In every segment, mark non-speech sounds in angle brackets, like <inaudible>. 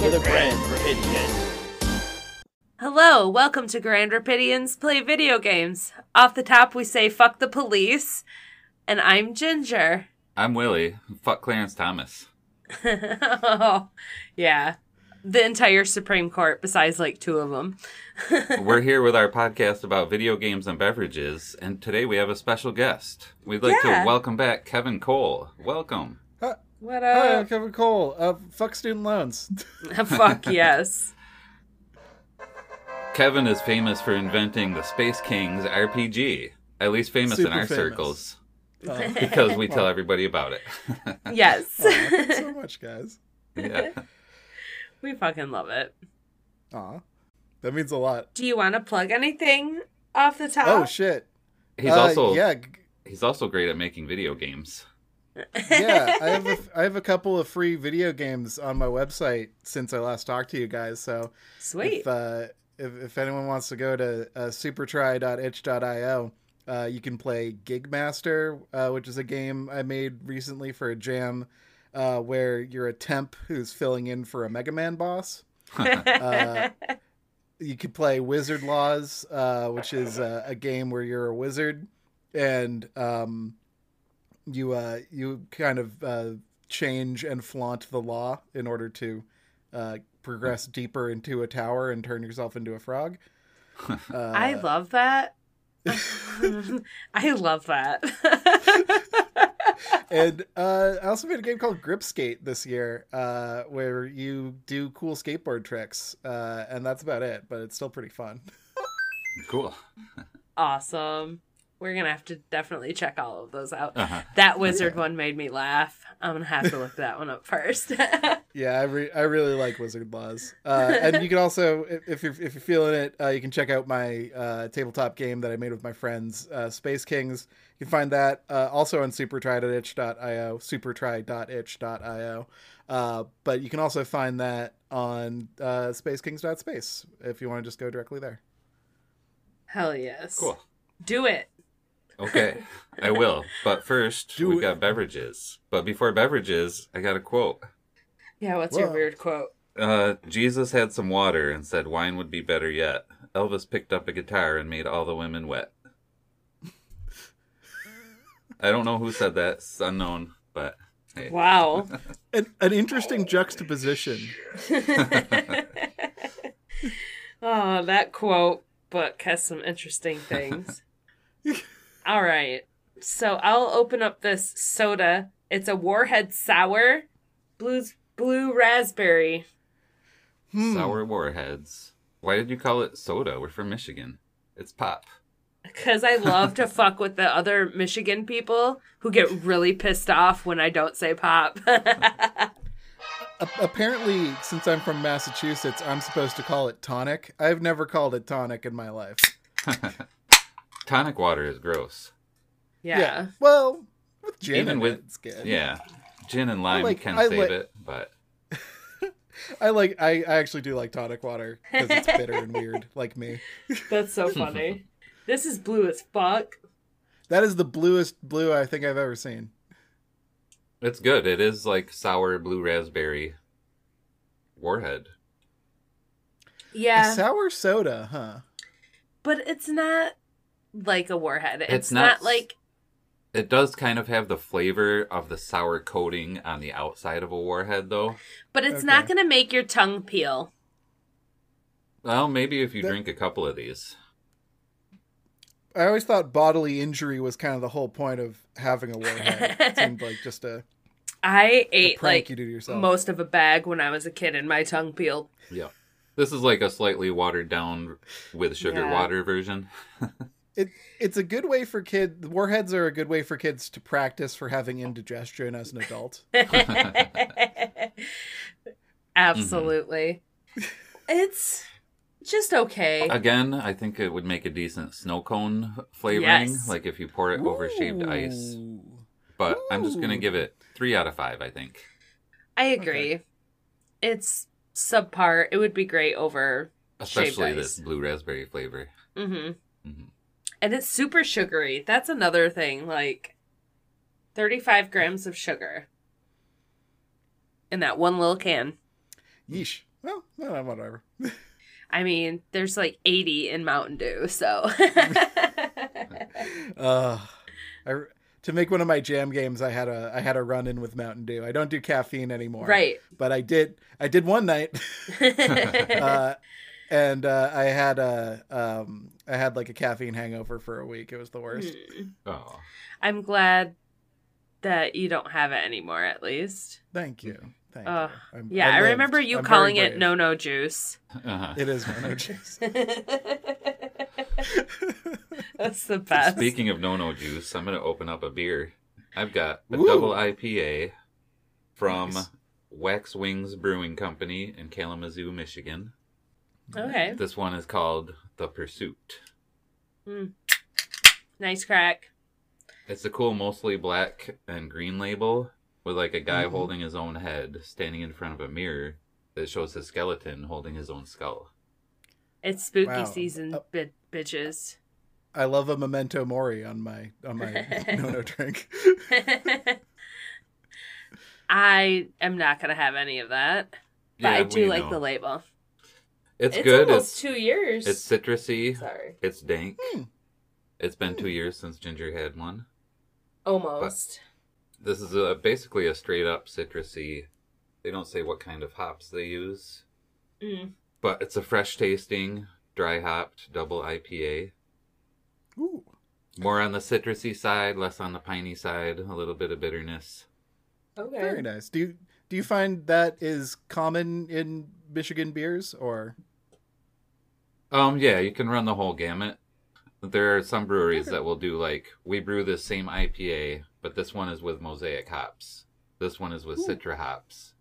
With a friend Rapidian. Hello, welcome to Grand Rapidians Play Video Games. Off the top, we say fuck the police, and I'm Ginger. I'm Willie. Fuck Clarence Thomas. oh, <laughs> yeah. The entire Supreme Court, besides like two of them. <laughs> We're here with our podcast about video games and beverages, and today we have a special guest. We'd like Yeah. to welcome back Kevin Cole. Welcome. What Hi, I'm up? Kevin Cole. Uh, fuck student loans. <laughs> fuck <laughs> yes. Kevin is famous for inventing the Space Kings RPG. At least famous in our famous. circles. Uh, <laughs> Because we tell everybody about it. Yes. thanks so much, guys. yeah. we fucking love it. Aw, that means a lot. Do you want to plug anything off the top? Oh shit. He's Uh, also yeah, he's also great at making video games. Yeah. I have a, <laughs> I have a couple of free video games on my website since I last talked to you guys. So Sweet. if uh, if, if anyone wants to go to uh, supertry.itch.io, uh, you can play Gigmaster, uh, which is a game I made recently for a jam, uh, where you're a temp who's filling in for a Mega Man boss. <laughs> Uh, you could play Wizard Laws, uh, which is uh, a game where you're a wizard and um, you uh, you kind of uh, change and flaunt the law in order to uh, progress <laughs> deeper into a tower and turn yourself into a frog. Uh, <laughs> <laughs> I love that. I love that. and uh, I also made a game called Grip Skate this year, uh, where you do cool skateboard tricks, uh, and that's about it. But it's still pretty fun. Cool. awesome. We're gonna have to definitely check all of those out. Uh-huh. That wizard one made me laugh. I'm gonna have to look that one up first. <laughs> Yeah, I, re- I really like Wizard Laws. Uh, and you can also, if, if you're if you're feeling it, uh, you can check out my uh, tabletop game that I made with my friends, uh, Space Kings. You can find that uh, also on supertry.itch.io, supertry.itch.io. Uh, but you can also find that on uh, spacekings.space if you want to just go directly there. Hell yes. Cool. Do it. Okay, <laughs> I will. But first, Do we've it. got beverages. But before beverages, I got a quote. Yeah, what's your weird quote? Uh, Jesus had some water and said wine would be better yet. Elvis picked up a guitar and made all the women wet. I don't know who said that. It's unknown, but hey. Wow. <laughs> An, an interesting juxtaposition. <laughs> oh, that quote book has some interesting things. All right. So I'll open up this soda. It's a Warhead Sour, blues blue raspberry. Hmm. Sour warheads. Why did you call it soda? We're from Michigan. It's pop. Because I love to fuck with the other Michigan people who get really pissed off when I don't say pop. <laughs> Apparently, since I'm from Massachusetts, I'm supposed to call it tonic. I've never called it tonic in my life. <laughs> Tonic water is gross. yeah. yeah. Well, with gin Even with- it's good. Yeah. Gin and lime like- can I save like- it, but <laughs> I like. I, I actually do like tonic water because it's bitter and weird, <laughs> like me. That's so funny. this is blue as fuck. That is the bluest blue I think I've ever seen. it's good. It is like sour blue raspberry warhead. Yeah. A sour soda, huh? but it's not like a warhead. It's, It's not, not- like It does kind of have the flavor of the sour coating on the outside of a warhead, though. but it's not going to make your tongue peel. Well, maybe if you That- drink a couple of these. I always thought bodily injury was kind of the whole point of having a warhead. it <laughs> seemed like just a I ate prank like you do to yourself. most of a bag when I was a kid and my tongue peeled. Yeah. This is like a slightly watered down with sugar Yeah. water version. <laughs> it it's a good way for kids. Warheads are a good way for kids to practice for having indigestion as an adult. <laughs> Absolutely. It's just okay. Again, I think it would make a decent snow cone flavoring, Yes. like if you pour it over shaved ice. Ooh. But I'm just gonna give it three out of five. I think. I agree. It's subpar. It would be great over. Especially Shaved this blue raspberry flavor. hmm Mhm. And it's super sugary. That's another thing. Like, 35 grams of sugar in that one little can. Yeesh. Well, no, whatever. <laughs> I mean, there's like 80 in Mountain Dew, so. <laughs> Uh, I, to make one of my jam games, I had a I had a run in with Mountain Dew. I don't do caffeine anymore. right. But I did I did one night, <laughs> uh, and uh, I had a um I had like a caffeine hangover for a week. It was the worst. Oh, I'm glad that you don't have it anymore, at least. Thank you. Thank Uh, you. I'm- Yeah, I, lived. remember you I'm calling it no no juice. uh-huh. It is no no juice. <laughs> That's the best. Speaking of no no juice, I'm gonna open up a beer. I've got a Ooh. double IPA from Nice. Wax Wings Brewing Company in Kalamazoo, Michigan. Okay. This one is called The Pursuit. Nice crack. It's a cool, mostly black and green label with like a guy Mhm. holding his own head standing in front of a mirror that shows his skeleton holding his own skull. It's spooky Wow. season, Uh, bi- bitches. I love a memento mori on my on my <laughs> no no drink. <laughs> I am not going to have any of that. But I do like know. the label. It's, It's good. almost It's two years. it's citrusy. Sorry. It's dank. Hmm. It's been two years since Ginger had one. Almost. This is a, basically a straight up citrusy. They don't say what kind of hops they use, Mm. but it's a fresh tasting, dry hopped double IPA. Ooh. More on the citrusy side, less on the piney side, a little bit of bitterness. Okay. Very nice. Do you do you find that is common in Michigan beers or Um, yeah, you can run the whole gamut. There are some breweries that will do like we brew this same IPA, but this one is with mosaic hops. This one is with Ooh. citra hops.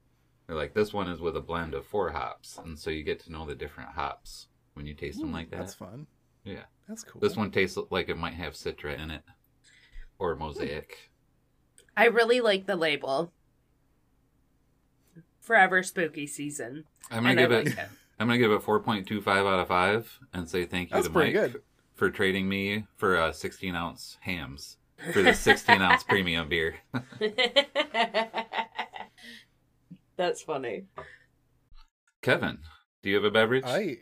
They're like this one is with a blend of four hops, and so you get to know the different hops when you taste them like that. That's fun. Yeah. That's cool. This one tastes like it might have citra in it, or mosaic. I really like the label. Forever spooky season. I'm gonna And I give like it. <laughs> it. I'm gonna give it 4.25 out of five, and say thank you That's to pretty Mike good. for trading me for uh, 16 ounce hams for the 16 ounce <laughs> premium beer. <laughs> That's funny. Kevin, do you have a beverage? I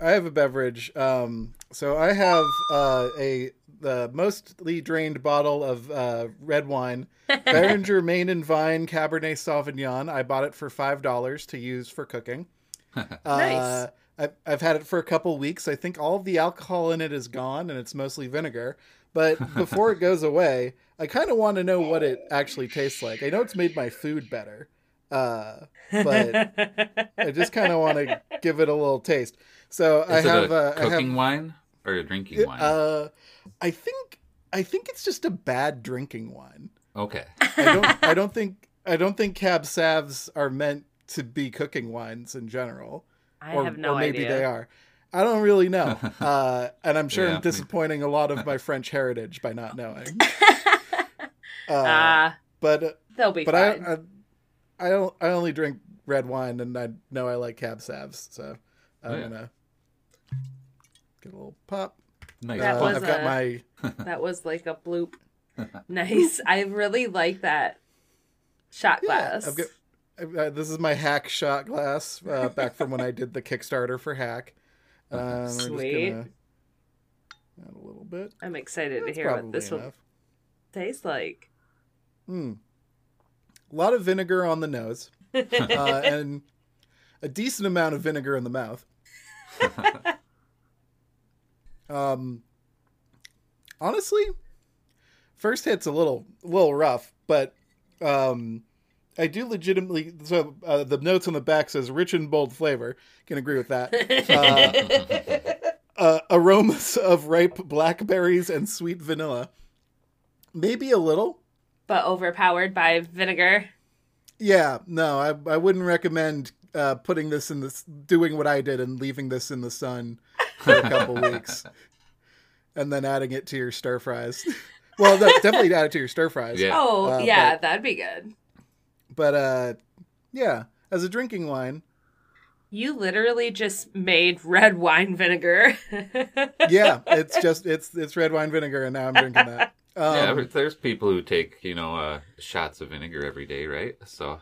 I have a beverage. Um, so I have uh, a the mostly drained bottle of uh, red wine, <laughs> Beringer Main and Vine Cabernet Sauvignon. I bought it for five dollars to use for cooking. Nice. Uh, I've, I've had it for a couple weeks. I think all of the alcohol in it is gone, and it's mostly vinegar. But <laughs> before it goes away, I kind of want to know what it actually tastes like. I know it's made my food better, uh, but <laughs> I just kind of want to give it a little taste. So I Is have a uh, I have cooking wine or a drinking wine? uh, I think I think it's just a bad drinking wine. okay. I don't I don't think I don't think cab savs are meant to be cooking wines in general. I or, have no or maybe idea. they are. I don't really know. <laughs> Uh, and I'm sure Yeah, I'm me- disappointing a lot of my French heritage by not knowing. <laughs> Uh, Ah, but they'll be but I, fine. I I don't I only drink red wine and I know I like cab savs, so I'm yeah. gonna get a little pop. Nice. That Uh, was I've got a- my that was like a bloop. nice. I really like that shot <laughs> Yeah, glass. I've got- uh, this is my hack shot glass uh, back from when I did the Kickstarter for hack. <laughs> Um, Sweet. add a little bit. I'm excited to hear what probably this will enough. taste like. Hmm. A lot of vinegar on the nose, <laughs> uh, and a decent amount of vinegar in the mouth. <laughs> um, honestly, first hit's a little, little rough, but um, I do legitimately. So uh, the notes on the back says rich and bold flavor. Can agree with that. <laughs> uh, aromas of ripe blackberries and sweet vanilla. Maybe a little. but overpowered by vinegar. Yeah, no, I I wouldn't recommend uh, putting this in this, doing what I did and leaving this in the sun for a couple <laughs> weeks, and then adding it to your stir fries. <laughs> well, no, definitely add it to your stir fries. Yeah. Oh, Uh, yeah, but- that'd be good. But uh, yeah, as a drinking wine, You literally just made red wine vinegar. <laughs> yeah, it's just it's it's red wine vinegar, and now I'm drinking that. <laughs> Um, yeah, but there's people who take you know uh, shots of vinegar every day, right? So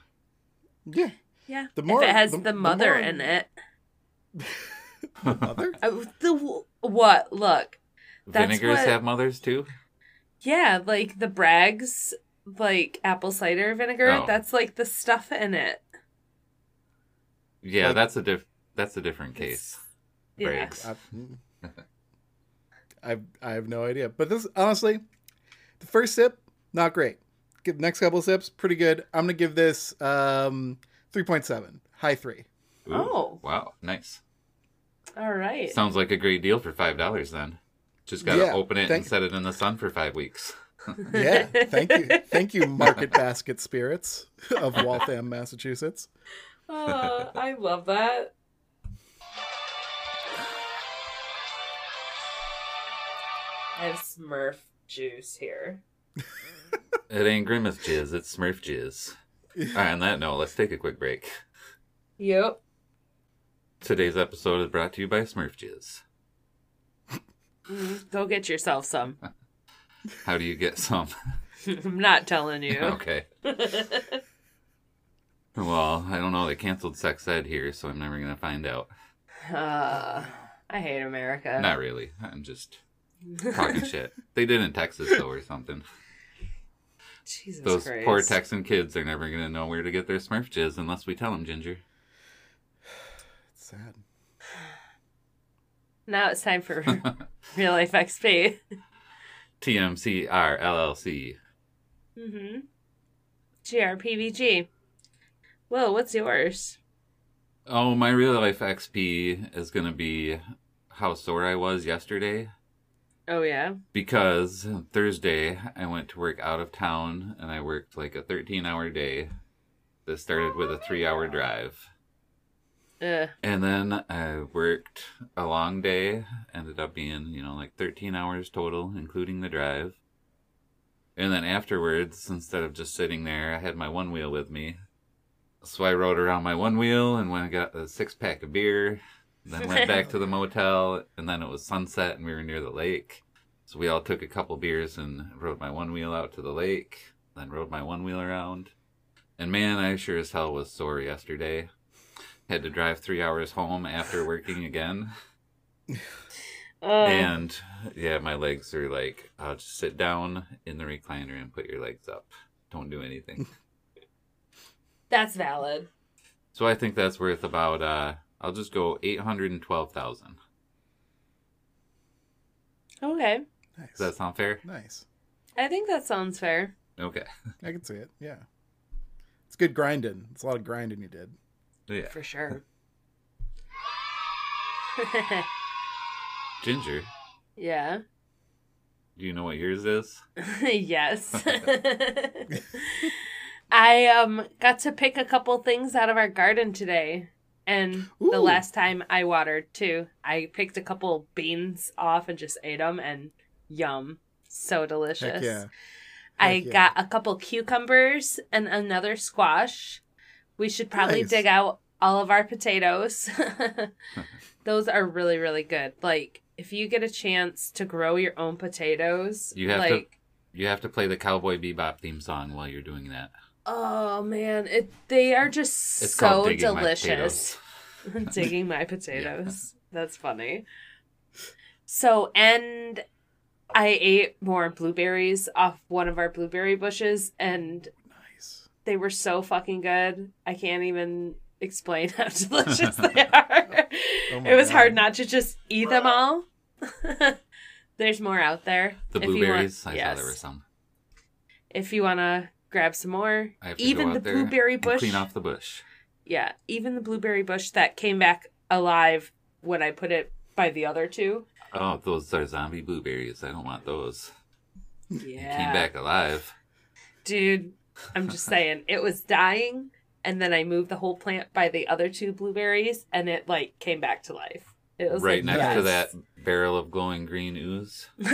yeah. Yeah. The more- if it has the- the, the mother more- in it. <laughs> Mother? Uh, the what? Look. That's vinegars what- have mothers too. Yeah, like the Bragg's like apple cider vinegar. Oh. That's like the stuff in it. Yeah, Like- that's a diff. That's a different case. Yeah. I, <laughs> I I have no idea. But this honestly, the first sip not great. Give next couple sips pretty good. I'm gonna give this um 3.7, high three. Ooh, Oh. wow, nice. All right. Sounds like a great deal for five dollars. Then just gotta Yeah, open it thank- and set it in the sun for five weeks. <laughs> Yeah, thank you, thank you, Market Basket Spirits of Waltham, Massachusetts. Oh, I love that. I have Smurf juice here. It ain't grimace jizz, it's Smurf jizz. All right, on that note, let's take a quick break. Yep. Today's episode is brought to you by Smurf jizz. Mm, Go get yourself some. <laughs> How do you get some? <laughs> I'm not telling you. okay. Well, I don't know. They canceled sex ed here, so I'm never gonna find out. Uh, I hate America. Not really. I'm just talking <laughs> shit. They did in Texas though, or something. Jesus Those Christ. poor Texan kids are never gonna know where to get their Smurf jizz unless we tell them, Ginger. It's sad. Now it's time for <laughs> real life XP. TMCR LLC. Mm-hmm. GRPVG. Well, what's yours? Oh, my real life XP is gonna be how sore I was yesterday. Oh yeah. Because Thursday I went to work out of town and I worked like a 13 hour day that started with a three hour drive. Uh, And then I worked a long day, ended up being, you know, like 13 hours total, including the drive. And then afterwards, instead of just sitting there, I had my one wheel with me. So I rode around my one wheel and went and got a six pack of beer, then went <laughs> back to the motel, and then it was sunset and we were near the lake. So we all took a couple beers and rode my one wheel out to the lake, then rode my one wheel around. And man, I sure as hell was sore yesterday. Had to drive three hours home after working again. <laughs> uh, And yeah, my legs are like, I'll just sit down in the recliner and put your legs up. Don't do anything. <laughs> that's valid. so I think that's worth about, uh, I'll just go 812,000. Okay. Nice. Does that sound fair? nice. I think that sounds fair. Okay. I can see it. Yeah. It's good grinding. It's a lot of grinding you did. Yeah. For sure. <laughs> Ginger, yeah. do you know what yours is? <laughs> yes. <laughs> I um got to pick a couple things out of our garden today. And the last time I watered too, I picked a couple beans off and just ate them and yum. So delicious. Heck yeah. I yeah. got a couple cucumbers and another squash. We should probably Nice. dig out all of our potatoes. <laughs> Those are really, really good. Like, if you get a chance to grow your own potatoes, You have to- You have to play the Cowboy Bebop theme song while you're doing that. oh man, it they are just It's so called Digging My delicious. <laughs> Digging my <laughs> potatoes. That's funny. So, and I ate more blueberries off one of our blueberry bushes, and Nice. They were so fucking good. I can't even explain <laughs> how delicious they <laughs> are. Oh it was hard not to just eat them all. <laughs> There's more out there. The If you want- blueberries, I yes. saw there were some. If you want to grab some more, I have to even go the there blueberry and bush. clean off the bush. Yeah, even the blueberry bush that came back alive when I put it by the other two. Oh, those are zombie blueberries. I don't want those. Yeah. It Came back alive. Dude, I'm just saying, it was dying and then I moved the whole plant by the other two blueberries, and it like came back to life. It was right like, next to that barrel of glowing green ooze. <laughs> no,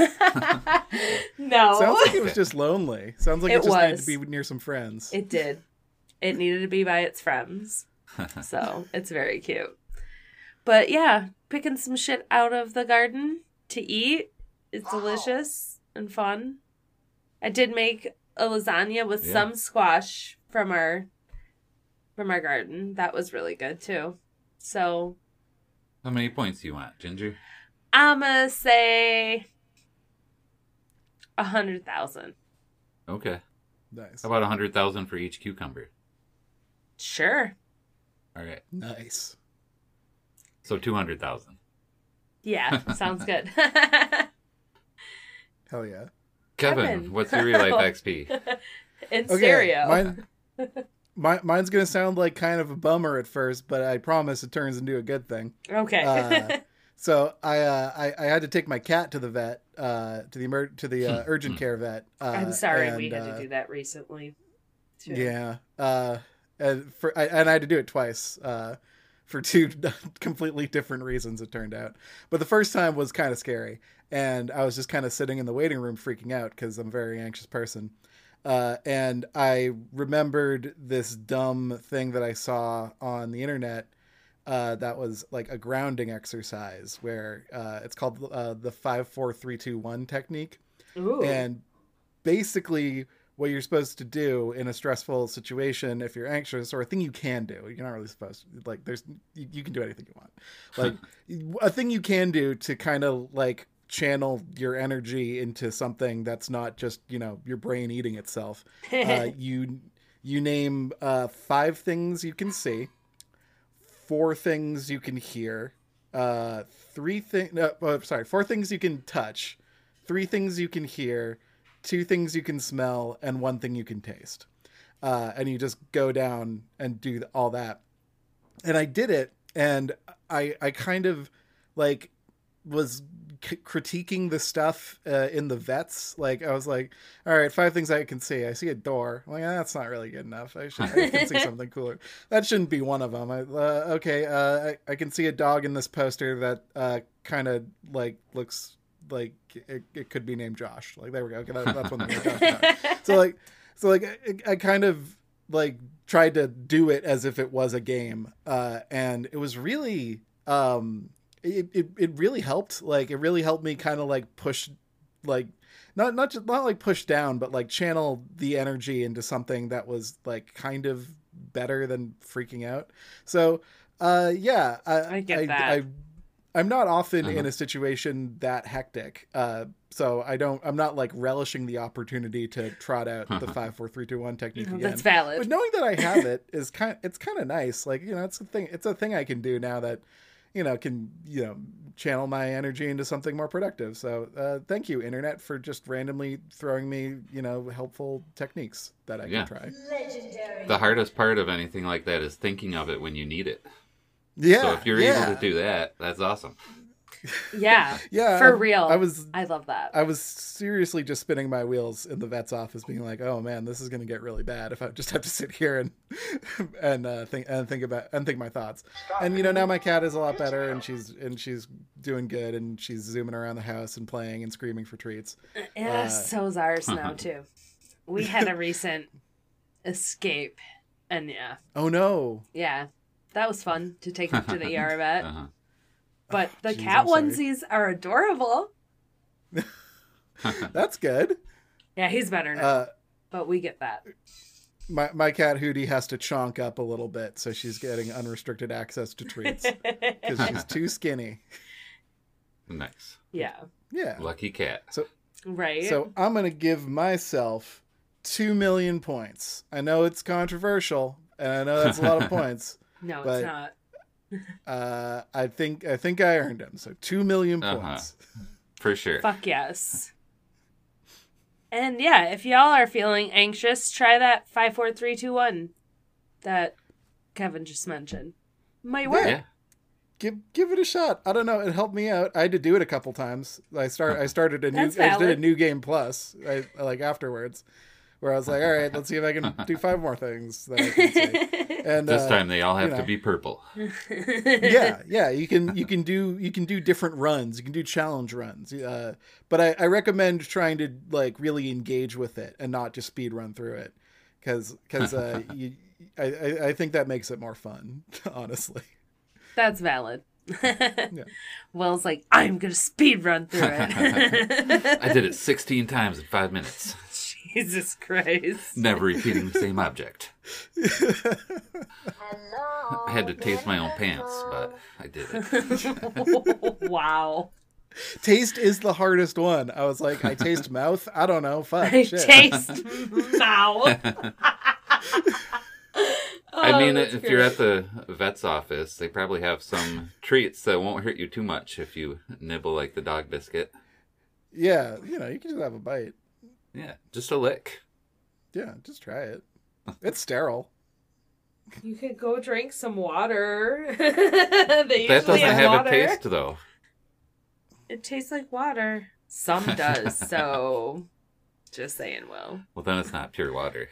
Sounds like it was just lonely. Sounds like it, It just needed to be near some friends. It did. It needed to be by its friends. <laughs> so it's very cute. But yeah, picking some shit out of the garden to eat is delicious and fun. I did make a lasagna with Yeah. some squash from our from our garden. That was really good too. So How many points do you want, Ginger? I'm gonna say a hundred thousand. Okay. Nice. How about a hundred thousand for each cucumber? Sure. All right. Nice. So two hundred thousand. Yeah, sounds <laughs> good. <laughs> Hell yeah. Kevin, Kevin. what's your real life <laughs> XP? <laughs> In Okay. stereo. Mine, <laughs> my, mine's gonna sound like kind of a bummer at first, but I promise it turns into a good thing. Okay. Uh, So I, uh, I I had to take my cat to the vet, uh, to the emer- to the uh, urgent care vet. Uh, I'm sorry we had uh, to do that recently. too. Yeah. Uh, and for I, and I had to do it twice. Uh, for two completely different reasons, it turned out. But the first time was kind of scary, and I was just kind of sitting in the waiting room freaking out because I'm a very anxious person. Uh, and I remembered this dumb thing that I saw on the internet. Uh, that was like a grounding exercise where uh, it's called uh, the five, four, three, two, one technique Ooh. and basically what you're supposed to do in a stressful situation if you're anxious or a thing you can do you're not really supposed to like there's you, you can do anything you want like <laughs> a thing you can do to kind of like channel your energy into something that's not just you know your brain eating itself. <laughs> Uh, you you name uh, five things you can see four things you can hear uh, three things no, oh, sorry four things you can touch three things you can hear two things you can smell and one thing you can taste. Uh, and you just go down and do all that. And i did it and i i kind of like was c- critiquing the stuff uh, in the vets like i was like all right five things i can see. I see a door. I'm like "Ah, that's not really good enough. I should I can see <laughs> something cooler. That shouldn't be one of them I, uh, okay uh, I, I can see a dog in this poster that uh, kind of like looks like it, it could be named josh. Like there we go. Okay that, that's one thing I talked about. <laughs> So like so like I, I kind of like tried to do it as if it was a game uh and it was really um it, it, it really helped like it really helped me kind of like push like not not just not like push down but like channel the energy into something that was like kind of better than freaking out so uh yeah i I get I, that. I, i'm not often Uh-huh. in a situation that hectic uh so i don't i'm not like relishing the opportunity to trot out the five four three two one technique again That's valid. but knowing that I have it is kind it's kind of nice. Like, you know, it's a thing it's a thing I can do now that, you know, can, you know, channel my energy into something more productive. So, uh, thank you internet for just randomly throwing me, you know, helpful techniques that I Yeah. can try. Legendary. the hardest part of anything like that is thinking of it when you need it. Yeah. so if you're yeah, able to do that, that's awesome. Yeah. <laughs> Yeah. For I- real. I was I love that. I was seriously just spinning my wheels in the vet's office, being like, "Oh man, this is going to get really bad if I just have to sit here and <laughs> and uh, think and think about and think my thoughts." And you know, now my cat is a lot better, and she's and she's doing good, and she's zooming around the house and playing and screaming for treats. yeah, uh, so's ours now <laughs> too. We had a recent escape, and yeah, Oh no! yeah, that was fun to take him to the ER vet. Uh-huh. But <laughs> the Jeez, cat onesies are adorable. <laughs> That's good. Yeah, he's better now, Uh, but we get that. my my cat Hootie has to chonk up a little bit, so she's getting unrestricted access to treats <laughs> because she's too skinny. nice. yeah, Yeah. Lucky cat. So right. So I'm gonna give myself two million points. I know it's controversial, and I know that's a lot of points. no, but- it's not. Uh, I think I think I earned them. So two million Uh-huh. points. For sure. Fuck yes. And yeah, if y'all are feeling anxious, try that five, four, three, two, one that Kevin just mentioned. Might work. Yeah. Give give it a shot. I don't know. It helped me out. I had to do it a couple times. I start I started a new I did a new game plus. I, like afterwards, where I was like, all right, let's see if I can do five more things that I can say. <laughs> And This uh, time they all have you to be purple. <laughs> yeah, yeah. You can you can do you can do different runs. You can do challenge runs. Uh, but I, I recommend trying to like really engage with it and not just speed run through it, because because uh, <laughs> you, I, I I think that makes it more fun. Honestly. That's valid. Will's like, I'm gonna speed run through it. I did it 16 times in five minutes, <laughs> Jesus Christ. never repeating the same object. I had to taste my own pants, but I did it. <laughs> wow. Taste is the hardest one. I was like, I taste <laughs> mouth. I don't know. Fuck. I shit. taste mouth. I Oh, mean, that's if you're at the vet's office, they probably have some treats that won't hurt you too much if you nibble like the dog biscuit. Yeah, you know, you can just have a bite. Yeah, just a lick. Yeah, just try it. It's sterile. You could go drink some water. <laughs> they That doesn't have water. a taste, though. It tastes like water. Some does, <laughs> so just saying, Will. Well, then it's not pure water.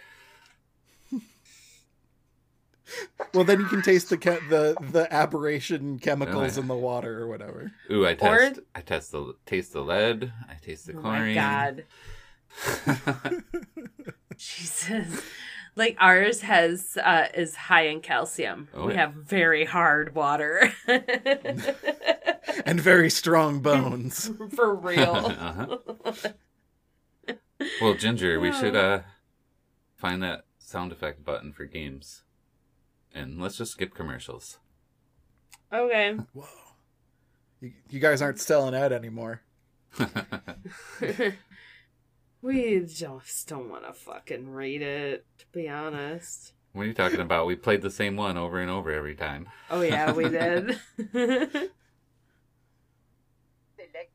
Well, then you can taste the che- the the aberration chemicals oh, yeah. in the water or whatever. Ooh, I Or- test. I test the taste the lead. I taste the Oh my chlorine. god. <laughs> Jesus. Like ours has uh is high in calcium. Oh, we yeah. have very hard water. And very strong <laughs> bones. <laughs> For real. uh-huh. Well, Ginger, we should <sighs> uh find that sound effect button for games, and let's just skip commercials. okay. Whoa. You, you guys aren't selling out anymore. We just don't want to fucking read it, to be honest. What are you talking about? We played the same one over and over every time. Oh yeah, we did. <laughs> Select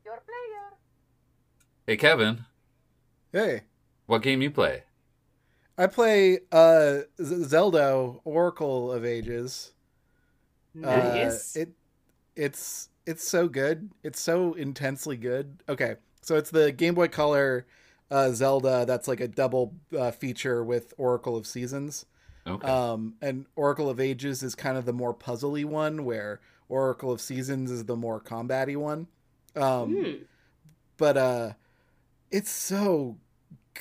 your player. Hey, Kevin, Hey, what game you play? I play uh Z- Zelda Oracle of Ages. nice. Uh, it it's it's so good. It's so intensely good. Okay, so it's the Game Boy Color uh, Zelda that's like a double uh, feature with Oracle of Seasons. Okay. Um, and Oracle of Ages is kind of the more puzzly one, where Oracle of Seasons is the more combaty one. Um, Hmm. but uh, it's so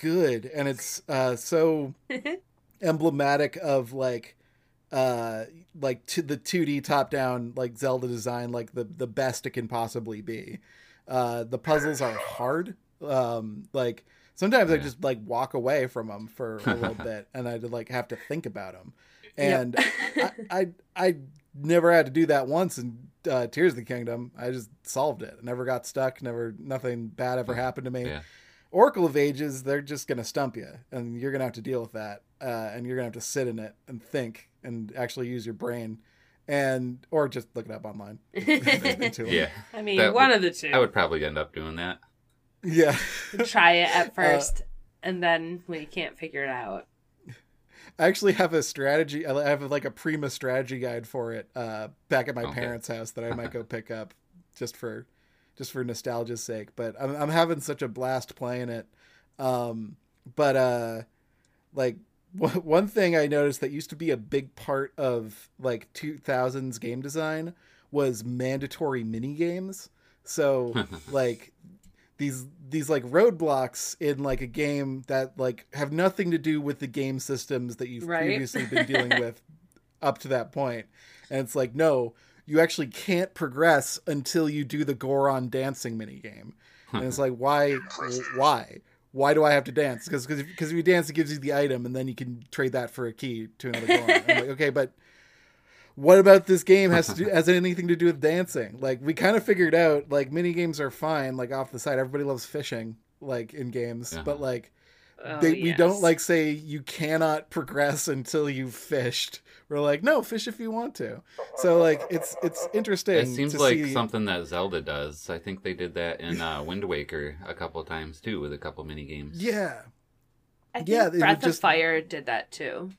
good, and it's uh, so <laughs> emblematic of like uh like to the 2D top down like Zelda design like the the best it can possibly be. Uh the puzzles are hard. Um like sometimes I just like walk away from them for a little <laughs> bit and I'd like have to think about them. Yep. And I, I I never had to do that once in uh, Tears of the Kingdom. I just solved it. Never got stuck. Never nothing bad ever happened to me. yeah. Oracle of Ages, they're just gonna stump you, and you're gonna have to deal with that, uh, and you're gonna have to sit in it and think and actually use your brain, and or just look it up online. <laughs> Yeah. I mean, That one would- of the two. I would probably end up doing that. Yeah. <laughs> Try it Uh, at first, and then we can't figure it out. I actually have a strategy. I have like a Prima strategy guide for it uh, back at my Okay. parents' house that I might go <laughs> pick up just for just for nostalgia's sake. But I'm I'm having such a blast playing it. Um, but uh, like one one thing I noticed that used to be a big part of like 2000s game design was mandatory mini games. So <laughs> like these these like roadblocks in like a game that like have nothing to do with the game systems that you've Right. previously been <laughs> dealing with up to that point. And it's like, no, you actually can't progress until you do the Goron dancing mini game. And it's like, why <laughs> why? Why do I have to dance? Because because if you dance, it gives you the item, and then you can trade that for a key to another Goron. I'm like, okay, but what about this game has to do <laughs> has anything to do with dancing? Like we kind of figured out like mini games are fine, like off the side. Everybody loves fishing, like in games, Uh-huh. but like Oh, they, we don't like say you cannot <laughs> progress until you've fished. We're like, no, fish if you want to. So like it's it's interesting. It seems to like see- something that Zelda does. I think they did that in uh, Wind Waker a couple of times too, with a couple mini games. Yeah, I think yeah, they would Breath just- of Fire did that too.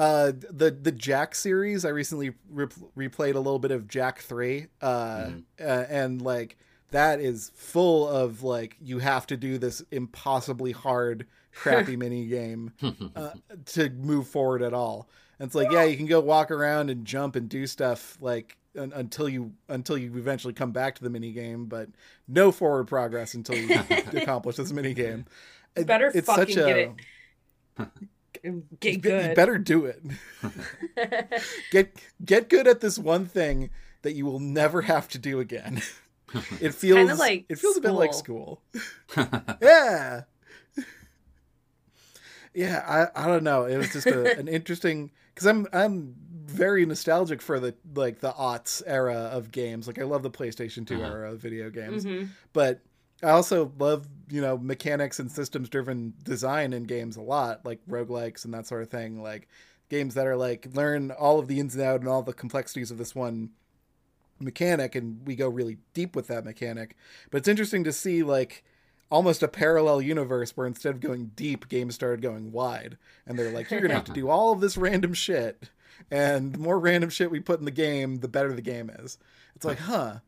Uh, the the Jak series. I recently re- replayed a little bit of Jak Three, uh, Mhm. uh, and like that is full of like you have to do this impossibly hard, crappy <laughs> mini game <laughs> uh, to move forward at all. And it's like, yeah, you can go walk around and jump and do stuff like un- until you until you eventually come back to the mini game, but no forward progress until you <laughs> accomplish this mini game. You better fucking get it. Get You good. better do it. <laughs> Get get good at this one thing that you will never have to do again. <laughs> It feels like it feels a bit like school. school. <laughs> yeah. Yeah, I, I don't know. It was just a, an interesting because I'm I'm very nostalgic for the like the aughts era of games. Like I love the PlayStation 2 Uh-huh. era of video games, Mhm. but I also love you know mechanics and systems driven design in games a lot, like roguelikes and that sort of thing. Like games that are like learn all of the ins and outs and all the complexities of this one mechanic, and we go really deep with that mechanic. But it's interesting to see like almost a parallel universe where instead of going deep, games started going wide, and they're like, you're gonna have to do all of this random shit, and the more random shit we put in the game, the better the game is. It's like, huh.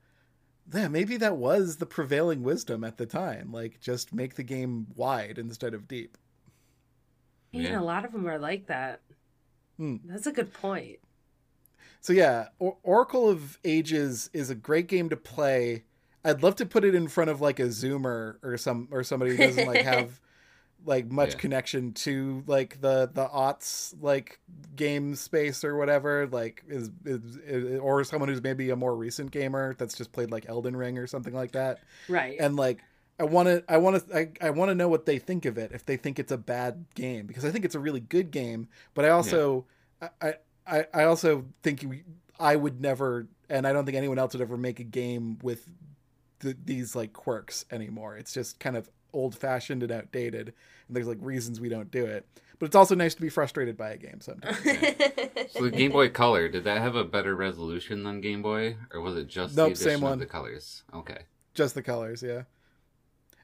Yeah, maybe that was the prevailing wisdom at the time. Like, just make the game wide instead of deep. Man, Yeah. a lot of them are like that. Hmm. That's a good point. So yeah, or- Oracle of Ages is a great game to play. I'd love to put it in front of like a Zoomer or some or somebody who doesn't like <laughs> have like much Yeah. connection to like the the aughts like game space or whatever. Like is, is, is or someone who's maybe a more recent gamer that's just played like Elden Ring or something like that. Right. and like I want to I want to I, I want to know what they think of it if they think it's a bad game because I think it's a really good game but I also I, I I also think we, I would never and I don't think anyone else would ever make a game with the, these like quirks anymore it's just kind of old fashioned and outdated and there's like reasons we don't do it but it's also nice to be frustrated by a game sometimes <laughs> So the Game Boy Color, did that have a better resolution than Game Boy, or was it just Nope, the same one. of the colors? Okay. just the colors yeah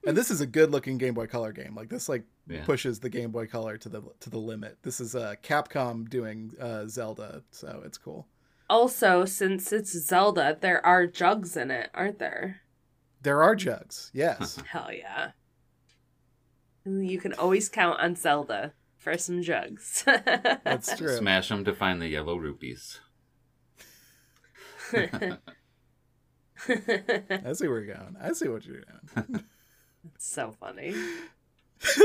and this is a good looking game boy color game like this like Yeah. pushes the game boy color to the to the limit this is uh capcom doing uh zelda so it's cool also, since it's Zelda, there are jugs in it, aren't there? there are jugs yes <laughs> Hell yeah. And You can always count on Zelda for some jugs. that's true Smash them to find the yellow rupees. <laughs> i see where you're going i see what you're doing so funny. <laughs> so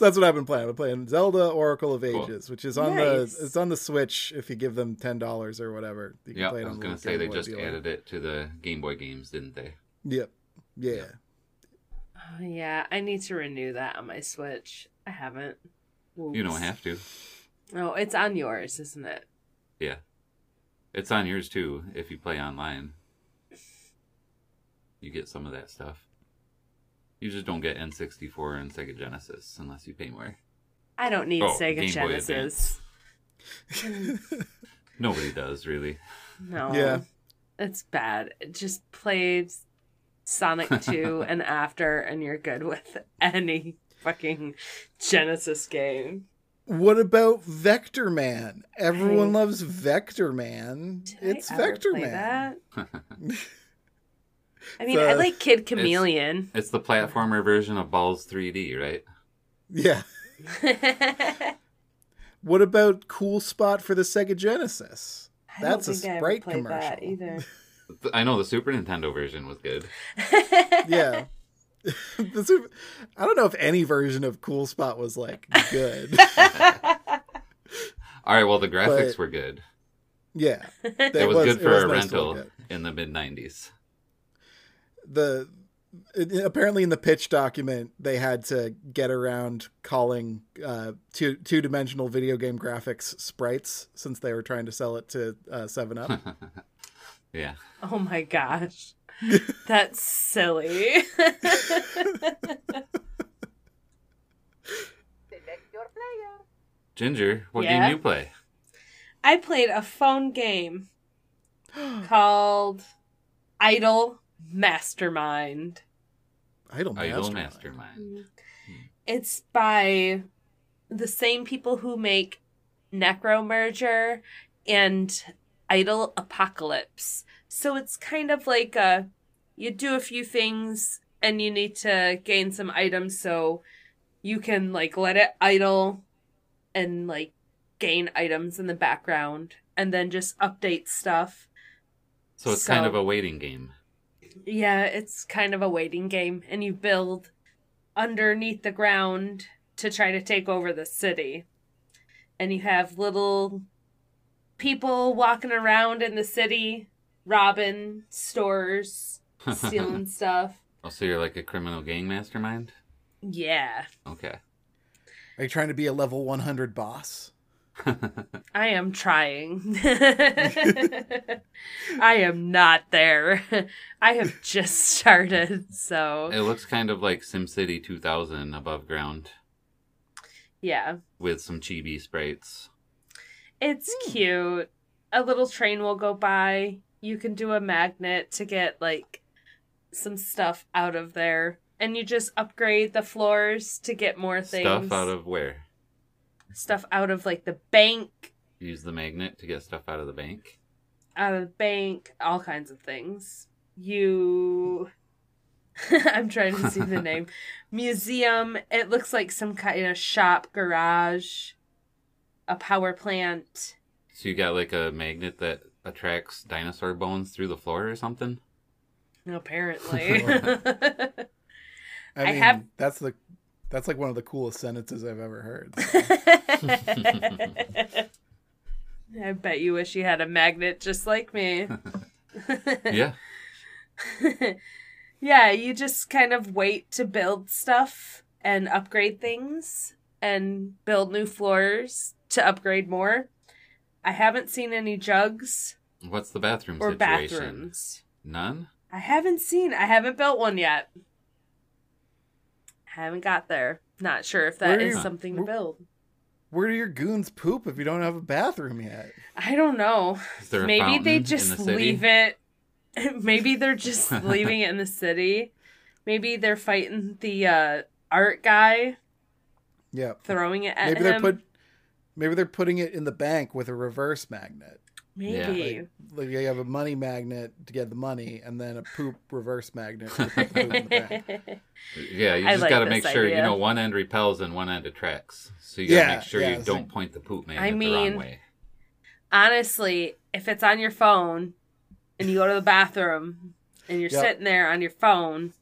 that's what i've been playing i've been playing zelda oracle of Cool. ages which is on Nice. the it's on the switch if you give them ten dollars or whatever you Yeah, I play it was on the gonna little say Game they Boy just dealer. added it to the Game Boy games, didn't they? yep yeah Oh, yeah, I need to renew that on my Switch. I haven't. You don't have to. Oh, it's on yours, isn't it? Yeah. It's on yours too if you play online. You get some of that stuff. You just don't get N64 and Sega Genesis unless you pay more. I don't need Oh, Sega Game Genesis. <laughs> Nobody does, really. No. Yeah. It's bad. It just plays Sonic 2 <laughs> and after, and you're good with any fucking Genesis game. What about Vectorman? Everyone I- loves Vectorman. Did it's I ever Vector play Man. That? <laughs> I mean, I like Kid Chameleon. It's the platformer version of Ballz 3D, right? Yeah. <laughs> What about Cool Spot for the Sega Genesis? I That's a don't think I ever Sprite played that commercial. either. I know the Super Nintendo version was good. <laughs> Yeah. <laughs> The Super- I don't know if any version of Cool Spot was like good. <laughs> All right, well, the graphics But- were good. yeah. It, That was, good for was a nice rental in the mid 90s. the it- apparently in the pitch document they had to get around calling uh, two two dimensional video game graphics sprites since they were trying to sell it to uh, Seven Up. Yeah. oh my gosh. <laughs> That's silly. Select your player. Ginger, what Yeah? game you play? I played a phone game <gasps> called Idle Mastermind. Idle Idol Mastermind. Mastermind. Mm-hmm. Hmm. It's by the same people who make Necromerger and Idle Apocalypse. So it's kind of like a you do a few things and you need to gain some items so you can like let it idle and like gain items in the background and then just update stuff. So it's kind of a waiting game. Yeah, it's kind of a waiting game, and you build underneath the ground to try to take over the city. And you have little people walking around in the city, robbing stores, <laughs> stealing stuff. Oh, so you're like a criminal gang mastermind? Yeah, Okay. Are you trying to be a level 100 boss? <laughs> I am trying. <laughs> I am not there. I have just started, so it looks kind of like SimCity 2000 above ground yeah. with some chibi sprites. It's Hmm. cute. A little train will go by. You can do a magnet to get like some stuff out of there. And you just upgrade the floors to get more things. Stuff out of where? stuff out of like the bank, Use the magnet to get stuff out of the bank. out of the bank, all kinds of things. You <laughs> I'm trying to see the <laughs> name. Museum. It looks like some kind of shop, garage, a power plant. So you got like a magnet that attracts dinosaur bones through the floor or something? Apparently. <laughs> <laughs> I I mean, have- that's the that's like one of the coolest sentences I've ever heard. <laughs> I bet you wish you had a magnet just like me. yeah. yeah, you just kind of wait to build stuff and upgrade things and build new floors to upgrade more. I haven't seen any jugs What's the bathroom or situation? bathrooms. None? I haven't seen. I haven't built one yet. I Haven't got there. Not sure if that is Where is you- something to build. Where do your goons poop if you don't have a bathroom yet? I don't know. Is there a Maybe fountain they in just the city? leave it. <laughs> Maybe they're just <laughs> leaving it in the city. Maybe they're fighting the uh, art guy, Yeah. throwing it at Maybe him. they're put maybe they're putting it in the bank with a reverse magnet. Maybe. Like, like you have a money magnet to get the money and then a poop reverse magnet to put the poop in the bank. <laughs> Yeah, you I just like got to make sure, you know, one end repels and one end attracts. So you got to Yeah, make sure yeah, you don't like- point the poop magnet I the wrong way. Honestly, if it's on your phone and you go to the bathroom and you're Yep. sitting there on your phone,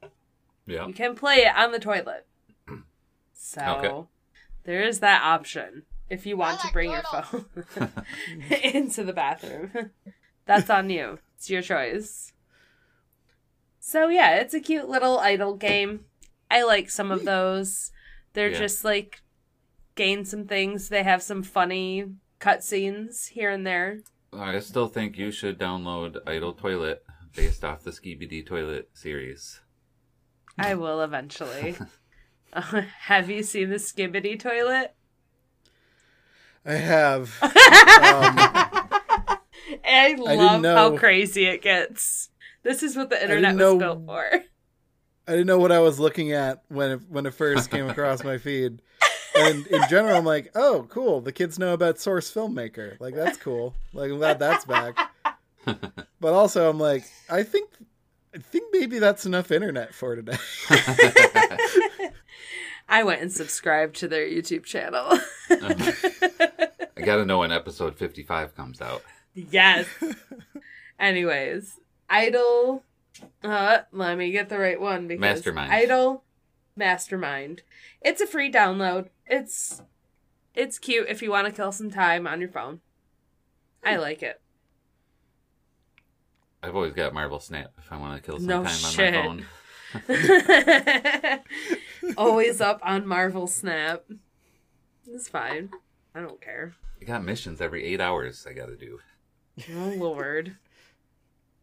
Yeah. you can play it on the toilet. <clears throat> So Okay. there is that option if you want I to like bring your phone <laughs> <laughs> into the bathroom. <laughs> That's on you. It's your choice. So yeah, it's a cute little idle game. I like some of those. They're Yeah. just like gain some things. They have some funny cutscenes here and there. I still think you should download Idle Toilet based off the Skibidi Toilet series. I will eventually. Uh, have you seen the Skibidi toilet? I have. <laughs> Um, I didn't love how crazy it gets. This is what the didn't internet was know- built for. I didn't know what I was looking at when it, when it first came across my feed. And in general, I'm like, oh, cool. The kids know about Source Filmmaker. Like, that's cool. Like, I'm glad that's back. <laughs> But also, I'm like, I think, I think maybe that's enough internet for today. <laughs> I went and subscribed to their YouTube channel. I got to know when episode 55 comes out. yes. <laughs> Anyways, Idle. Uh, let me get the right one because Mastermind. Idle Mastermind. It's a free download. It's it's cute if you want to kill some time on your phone. I like it. I've always got Marvel Snap if I want to kill some No time shit. on my phone. <laughs> <laughs> Always up on Marvel Snap. It's fine. I don't care. I got missions every eight hours I got to do. Oh lord.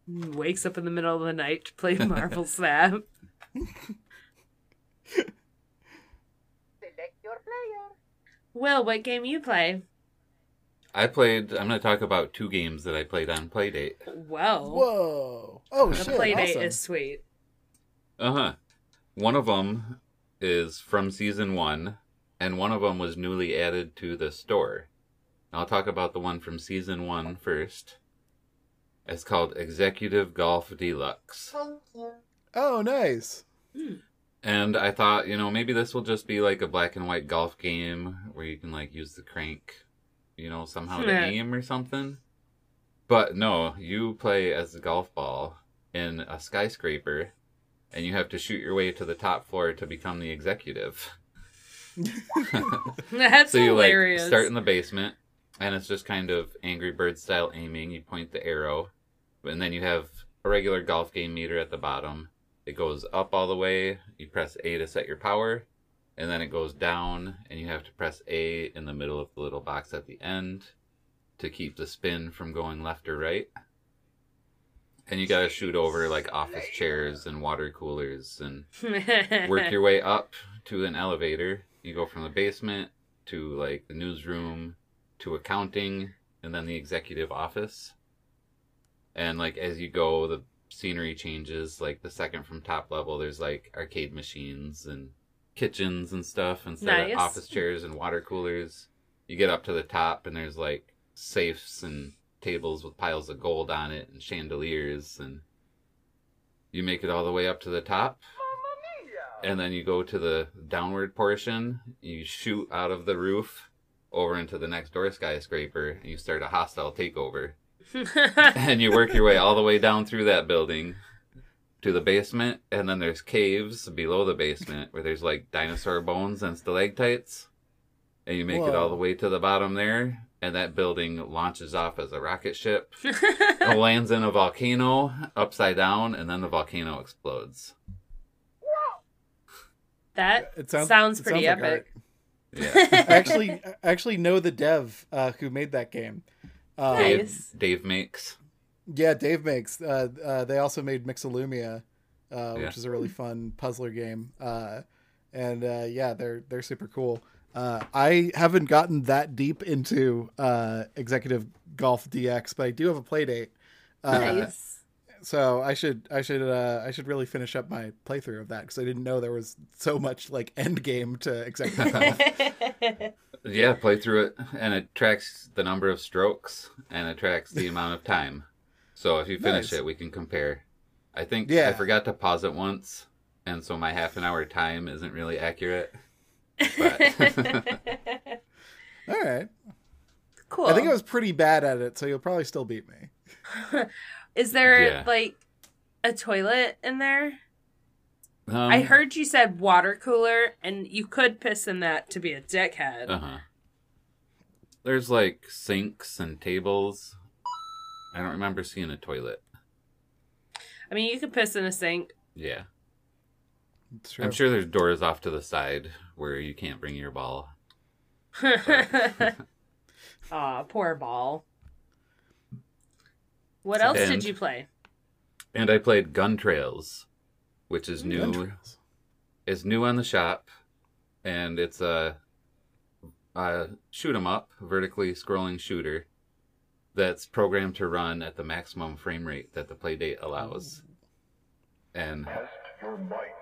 Wakes up in the middle of the night to play <laughs> Marvel Snap. Select your player. Will, what game you play? I played, I'm going to talk about two games that I played on Playdate. Well, Whoa. Oh, the shit. playdate awesome. is sweet. Uh huh. One of them is from season one, and one of them was newly added to the store. I'll talk about the one from season one first. It's called Executive Golf Deluxe. Thank you. Oh, nice. And I thought, you know, maybe this will just be like a black and white golf game where you can like use the crank you know, somehow to Yeah. aim or something. But no, you play as a golf ball in a skyscraper, and you have to shoot your way to the top floor to become the executive. <laughs> That's <laughs> so you hilarious. like start in the basement, and it's just kind of Angry Bird style aiming. You point the arrow, and then you have a regular golf game meter at the bottom. It goes up all the way. You press A to set your power, and then it goes down, and you have to press A in the middle of the little box at the end to keep the spin from going left or right. And you gotta shoot over like office chairs and water coolers and <laughs> work your way up to an elevator. You go from the basement to like the newsroom to accounting and then the executive office. And like as you go, the scenery changes. Like the second from top level, there's like arcade machines and kitchens and stuff instead Nice. of office chairs and water coolers. You get up to the top and there's like safes and tables with piles of gold on it and chandeliers and you make it all the way up to the top and then you go to the downward portion you shoot out of the roof over into the next door skyscraper and you start a hostile takeover. <laughs> And you work your way all the way down through that building to the basement and then there's caves below the basement where there's like dinosaur bones and stalactites. And you make it all the way to the bottom there and that building launches off as a rocket ship. <laughs> It lands in a volcano upside down and then the volcano explodes. That It sounds, sounds it pretty sounds like epic. Yeah. <laughs> I actually, I actually know the dev uh, who made that game. Uh, Nice. dave, dave makes Yeah, Dave makes. Uh, uh, they also made Mixolumia, uh, which Yeah. is a really fun puzzler game. Uh, and uh, yeah, they're they're super cool. Uh, I haven't gotten that deep into uh, Executive Golf DX, but I do have a play date. Uh, nice. So I should I should uh, I should really finish up my playthrough of that because I didn't know there was so much like end game to Executive <laughs> Golf. Yeah, play through it, and it tracks the number of strokes and it tracks the amount of time. So if you finish Nice. it, we can compare. I think Yeah. I forgot to pause it once, and so my half an hour time isn't really accurate. But <laughs> All right, cool. I think I was pretty bad at it, so you'll probably still beat me. <laughs> Is there Yeah. like a toilet in there? um, I heard you said water cooler, and you could piss in that to be a dickhead. Uh huh. There's like sinks and tables. I don't remember seeing a toilet. I mean, you could piss in a sink. Yeah, true. I'm sure there's doors off to the side where you can't bring your ball. <laughs> Aw, poor ball. What else And- did you play? And I played Gun Trails, which is new. Gun Trails. It's new on the shop, and it's a, a shoot 'em up, vertically scrolling shooter that's programmed to run at the maximum frame rate that the playdate allows. And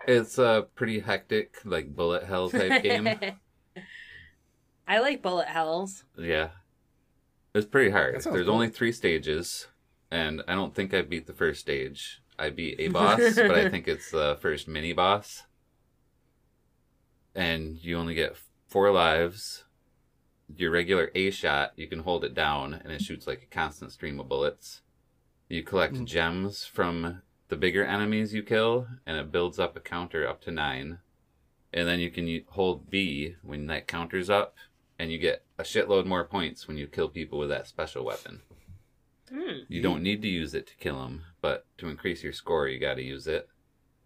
it's a pretty hectic, like bullet hell type <laughs> game. I like bullet hells. Yeah. It's pretty hard. There's cool. only three stages, and I don't think I beat the first stage. I beat a <laughs> boss, but I think it's the first mini boss. And you only get four lives. Your regular A shot, you can hold it down, and it shoots like a constant stream of bullets. You collect Mm. gems from the bigger enemies you kill, and it builds up a counter up to nine. And then you can hold B when that counter's up, and you get a shitload more points when you kill people with that special weapon. Hmm. You don't need to use it to kill them, but to increase your score, you got to use it.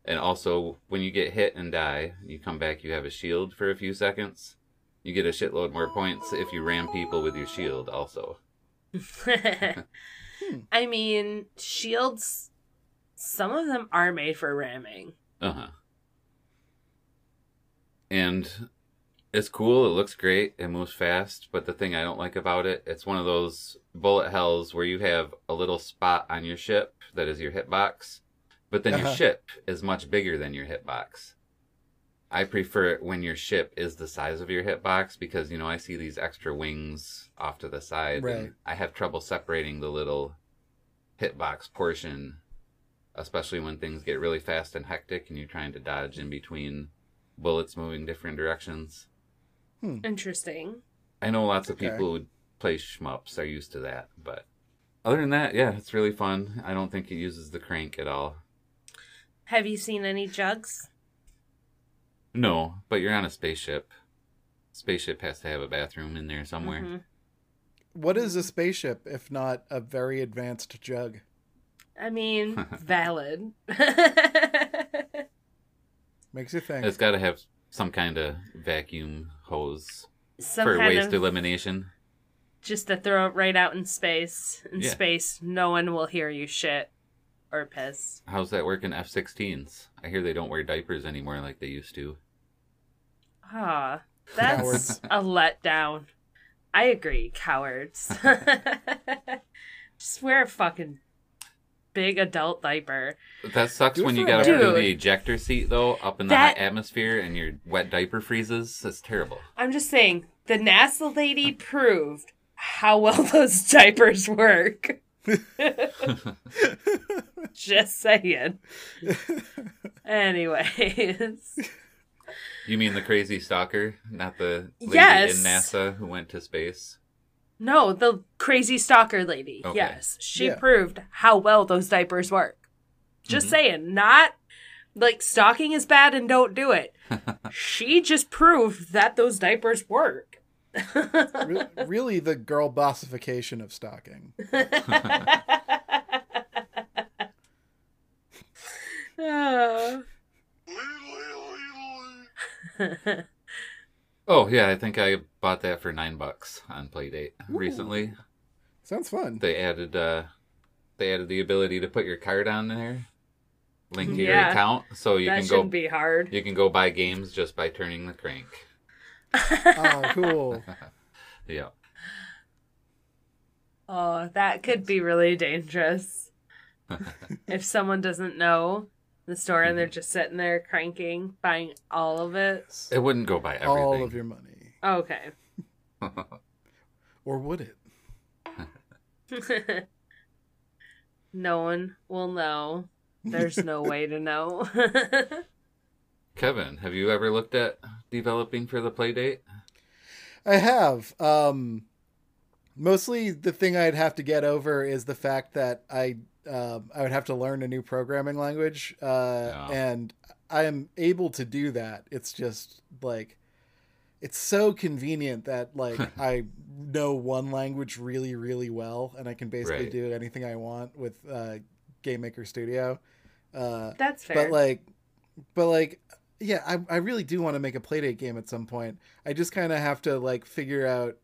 And also, when you get hit and die, you come back, you have a shield for a few seconds. You get a shitload more points if you ram people with your shield, also. <laughs> <laughs> I mean, shields, some of them are made for ramming. Uh huh. And it's cool. It looks great. It moves fast. But the thing I don't like about it, it's one of those bullet hells where you have a little spot on your ship that is your hitbox, but then your Uh-huh. ship is much bigger than your hitbox. I prefer it when your ship is the size of your hitbox because you know I see these extra wings off to the side, Right. and I have trouble separating the little hitbox portion, especially when things get really fast and hectic and you're trying to dodge in between bullets moving different directions. Interesting. I know lots of Okay. people who play shmups are used to that. But other than that, yeah, it's really fun. I don't think it uses the crank at all. Have you seen any jugs? No, but you're on a spaceship. Spaceship has to have a bathroom in there somewhere. Mhm. What is a spaceship if not a very advanced jug? I mean, <laughs> valid. Makes you think. It's got to have some kind of vacuum hose Some for waste elimination. just to throw it right out in space. In Yeah. space, no one will hear you shit or piss. How's that work in F-16s? I hear they don't wear diapers anymore like they used to. Ah, <laughs> that's a letdown. I agree, cowards. <laughs> Just wear a fucking big adult diaper. That sucks Good when you for gotta put in the ejector seat though, up in the That- hot atmosphere, and your wet diaper freezes. That's terrible. I'm just saying, the NASA lady proved how well <laughs> those diapers work. <laughs> <laughs> Just saying. Anyways. You mean the crazy stalker, not the lady Yes. in NASA who went to space? No, the crazy stalker lady. Okay. Yes. She Yeah. proved how well those diapers work. Just Mhm. saying, not like stalking is bad and don't do it. <laughs> she just proved that those diapers work. Re- <laughs> really, the girl bossification of stalking. <laughs> Ah. Oh yeah, I think I bought that for nine bucks on Playdate recently. Sounds fun. They added uh they added the ability to put your card on there, link to your account, so you that can shouldn't go be hard. you can go buy games just by turning the crank. <laughs> Oh, cool. <laughs> Yeah. Oh, that could be really dangerous. <laughs> if someone doesn't know the store and they're just sitting there cranking, buying all of it. It wouldn't go by everything. All of your money. Okay. <laughs> <laughs> Or would it? <laughs> no one will know. There's no way to know. Kevin, have you ever looked at developing for the Playdate? I have. Um, mostly the thing I'd have to get over is the fact that I um I would have to learn a new programming language, uh, Yeah. and I am able to do that. It's just like it's so convenient that like <laughs> I know one language really really well, and I can basically Right. do anything I want with uh, Game Maker Studio. Uh, That's fair. but like but like yeah i, I really do want to make a playdate game at some point i just kind of have to like figure out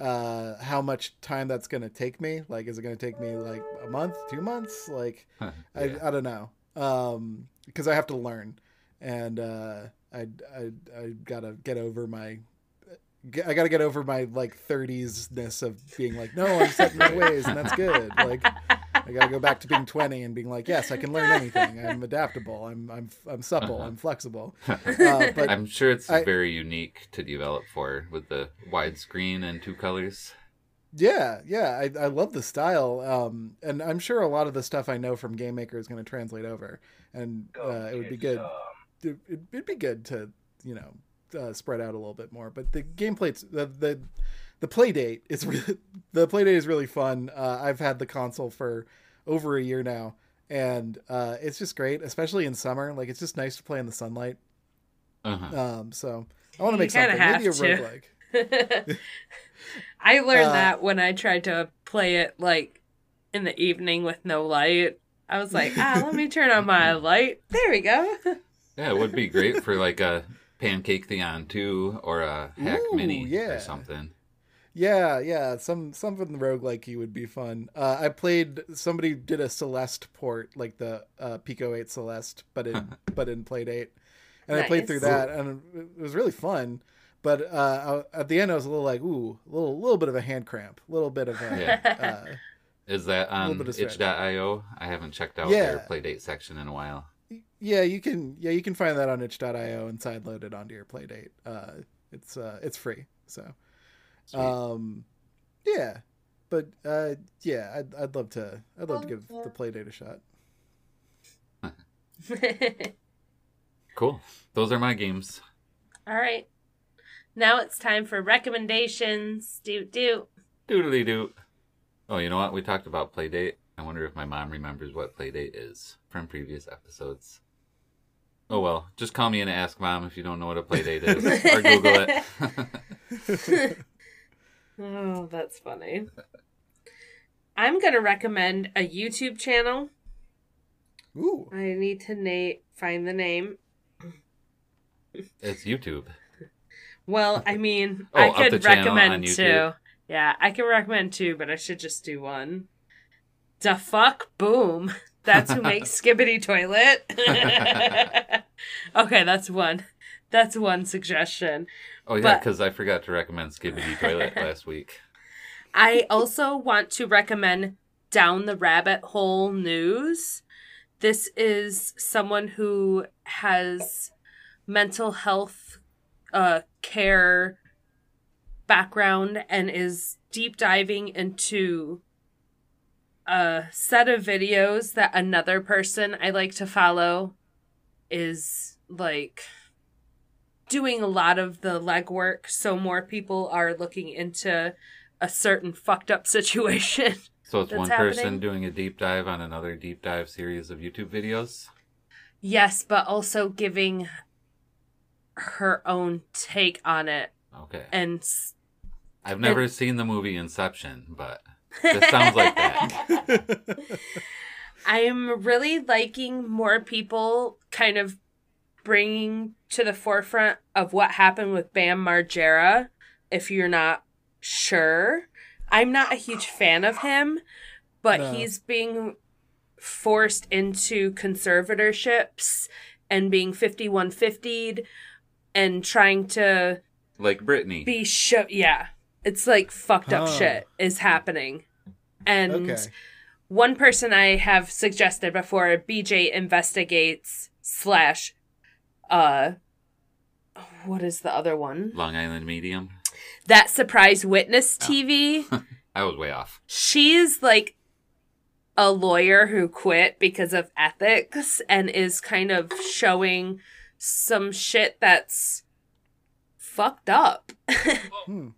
uh how much time that's going to take me. Like is it going to take me like a month two months? Like Yeah. I, I don't know. Um because i have to learn. And uh i i, I gotta get over my I gotta get over my like 30s ness of being like, no, I'm set in my <laughs> ways, and that's good. Like, I gotta go back to being 20 and being like, yes, I can learn anything. I'm adaptable. I'm I'm I'm supple. I'm flexible. <laughs> Uh, but I'm sure it's I- very unique to develop for with the widescreen and two colors. yeah, yeah, I I love the style. Um, and I'm sure a lot of the stuff I know from Game Maker is going to translate over, and uh, it would be good. It, it'd be good to you know uh, spread out a little bit more. But the gameplay, the the the play date is really <laughs> the play date is really fun. Uh, I've had the console for over a year now, and uh, it's just great, especially in summer. Like it's just nice to play in the sunlight. Uh-huh. Um, so I want to make kinda something maybe a have to. roguelike. <laughs> I learned Uh, that when I tried to play it like in the evening with no light. I was like, ah, let me turn on my <laughs> light. There we go. Yeah, it would be great for like a Pancake Theon 2 or a Hack Ooh, Mini yeah. or something. Yeah, yeah, some something roguelike would be fun. Uh, I played somebody did a Celeste port, like the uh, Pico Eight Celeste, but in <laughs> but in Playdate, and I played through that, and it was really fun. But uh, I, at the end, I was a little like, ooh, a little little bit of a hand cramp, a little bit of a. Yeah. uh, <laughs> Is that on bit of stretch. itch.io? I haven't checked out Yeah. their Playdate section in a while. yeah, you can yeah you can find that on itch.io and sideload it onto your Playdate. Uh, it's uh, it's free, so. Sweet. Um, yeah, but uh, yeah, I'd, I'd love to. I'd love to give the Playdate a shot. <laughs> cool. Those are my games. All right. Now it's time for recommendations. Do do. Doodly doo. Oh, you know what? We talked about Playdate. I wonder if my mom remembers what Playdate is from previous episodes. Oh well, just call me and ask mom if you don't know what a Playdate is, or Google it. <laughs> <laughs> Oh, that's funny. I'm gonna recommend a YouTube channel. Ooh. I need to na- find the name. it's YouTube. Well, I mean, <laughs> Oh, I up the could channel recommend on YouTube. two. Yeah, I can recommend two, but I should just do one. Da Fuq Boom. <laughs> That's who makes <laughs> Skibidi Toilet. okay, that's one. That's one suggestion. Oh yeah, because I forgot to recommend Skibidi <laughs> Toilet last week. I also want to recommend Down the Rabbit Hole News. This is someone who has mental health uh, care background and is deep diving into a set of videos that another person I like to follow is like doing a lot of the legwork so more people are looking into a certain fucked up <laughs> situation. So it's That's one person doing a deep dive on another deep dive series of YouTube videos. yes, but also giving her own take on it Okay. and s- I've never seen the movie Inception, but this sounds like that. <laughs> <laughs> I'm really liking more people kind of bringing to the forefront of what happened with Bam Margera. If you're not sure, I'm not a huge fan of him, but No. he's being forced into conservatorships and being 5150'd and trying to Like Britney. be show yeah it's like fucked up Huh. shit is happening and Okay. one person i have suggested before bj investigates slash uh what is the other one Long Island Medium. that surprise witness tv <laughs> I was way off. she's like a lawyer who quit because of ethics and is kind of showing some shit that's fucked up <laughs> Hmm.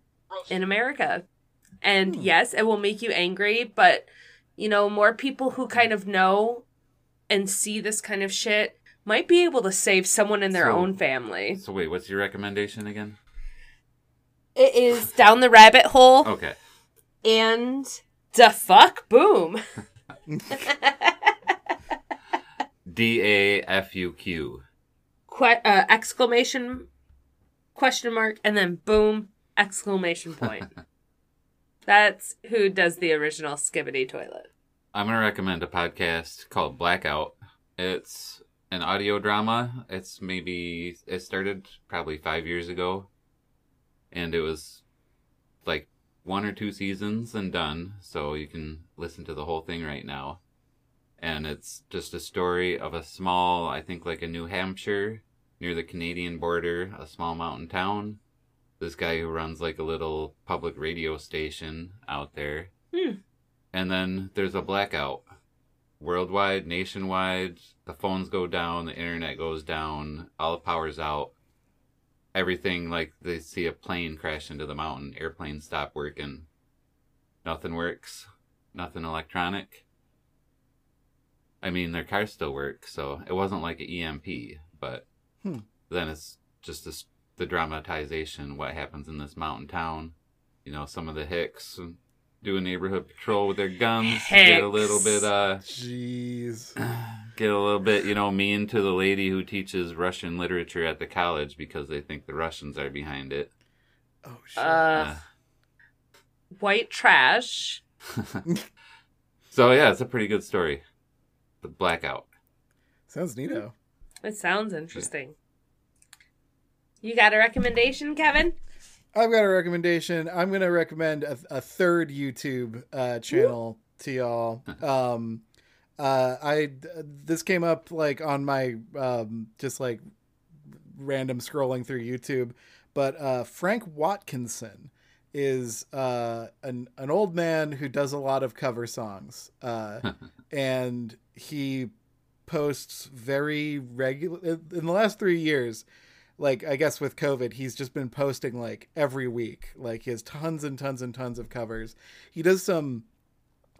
in America. And yes, it will make you angry, but you know, more people who kind of know and see this kind of shit might be able to save someone in their So- own family. So wait, what's your recommendation again? It is down the rabbit hole Okay. and the fuck boom. <laughs> D A F U Q. que- uh, exclamation question mark and then boom exclamation point <laughs> that's who does the original Skibidi toilet I'm gonna recommend a podcast called Blackout. It's an audio drama. It's maybe it started probably five years ago, and it was like one or two seasons and done. So you can listen to the whole thing right now. And it's just a story of a small, I think like a New Hampshire near the Canadian border, a small mountain town. This guy who runs like a little public radio station out there. Hmm. And then there's a blackout. Worldwide, nationwide, the phones go down, the internet goes down, all the power's out. Everything like they see a plane crash into the mountain, airplanes stop working. Nothing works. Nothing electronic. I mean, their cars still work, so it wasn't like an EMP, but Hmm. then it's just this, the dramatization, what happens in this mountain town. You know, some of the Hicks do a neighborhood patrol with their guns, get a little bit, uh, Jeez. <clears throat> get a little bit, you know, mean to the lady who teaches Russian literature at the college because they think the Russians are behind it. Oh shit. uh white trash <laughs> so yeah, it's a pretty good story. The blackout. Sounds neato. it sounds interesting you got a recommendation kevin I've got a recommendation. I'm gonna recommend a, a third YouTube uh, channel to y'all. Um, uh, I this came up like on my um, just like random scrolling through YouTube, but uh, Frank Watkinson is uh, an an old man who does a lot of cover songs, uh, <laughs> and he posts very regular in the last three years like I guess with COVID, he's just been posting like every week. Like he has tons and tons and tons of covers. He does some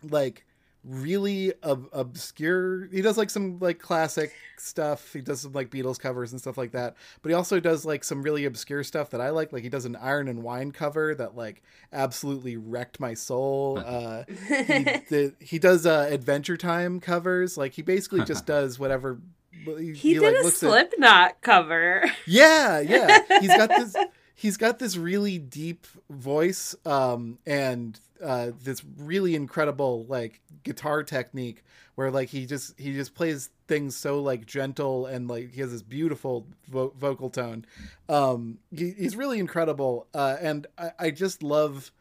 like really ob- obscure he does like some like classic stuff. He does some like beatles covers and stuff like that. But he also does like some really obscure stuff that i like. Like he does an iron and wine cover that like absolutely wrecked my soul. Uh <laughs> he, the, he does uh adventure time covers. Like he basically <laughs> just does whatever he, he did like, a looks at- Slipknot cover. <laughs> yeah, yeah. <laughs> He's got this he's got this really deep voice um and uh this really incredible like guitar technique where like he just he just plays things so like gentle and like he has this beautiful vo- vocal tone. Um he, he's really incredible uh and I, I just love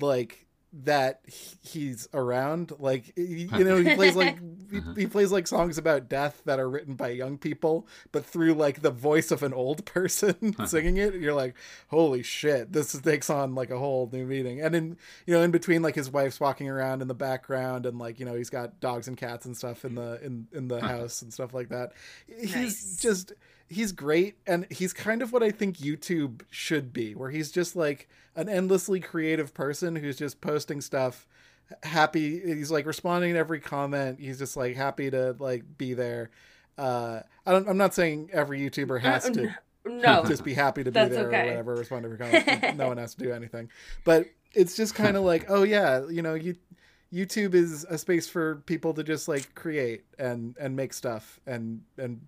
like that he's around like you know he plays like <laughs> he, uh-huh. he plays like songs about death that are written by young people but through like the voice of an old <laughs> person singing it you're like holy shit this takes on like a whole new meaning. And in you know in between like his wife's walking around in the background and like you know he's got dogs and cats and stuff in mm-hmm. the in in the house and stuff like that. He's Nice. just he's great and he's kind of what I think YouTube should be, where he's just like an endlessly creative person who's just posting stuff happy he's like responding to every comment he's just like happy to like be there uh I don't, i'm not saying every youtuber has to <laughs> no. just be happy to be there okay. or whatever respond to every comment <laughs> no one has to do anything but it's just kind of like oh yeah you know you youtube is a space for people to just like create and and make stuff and and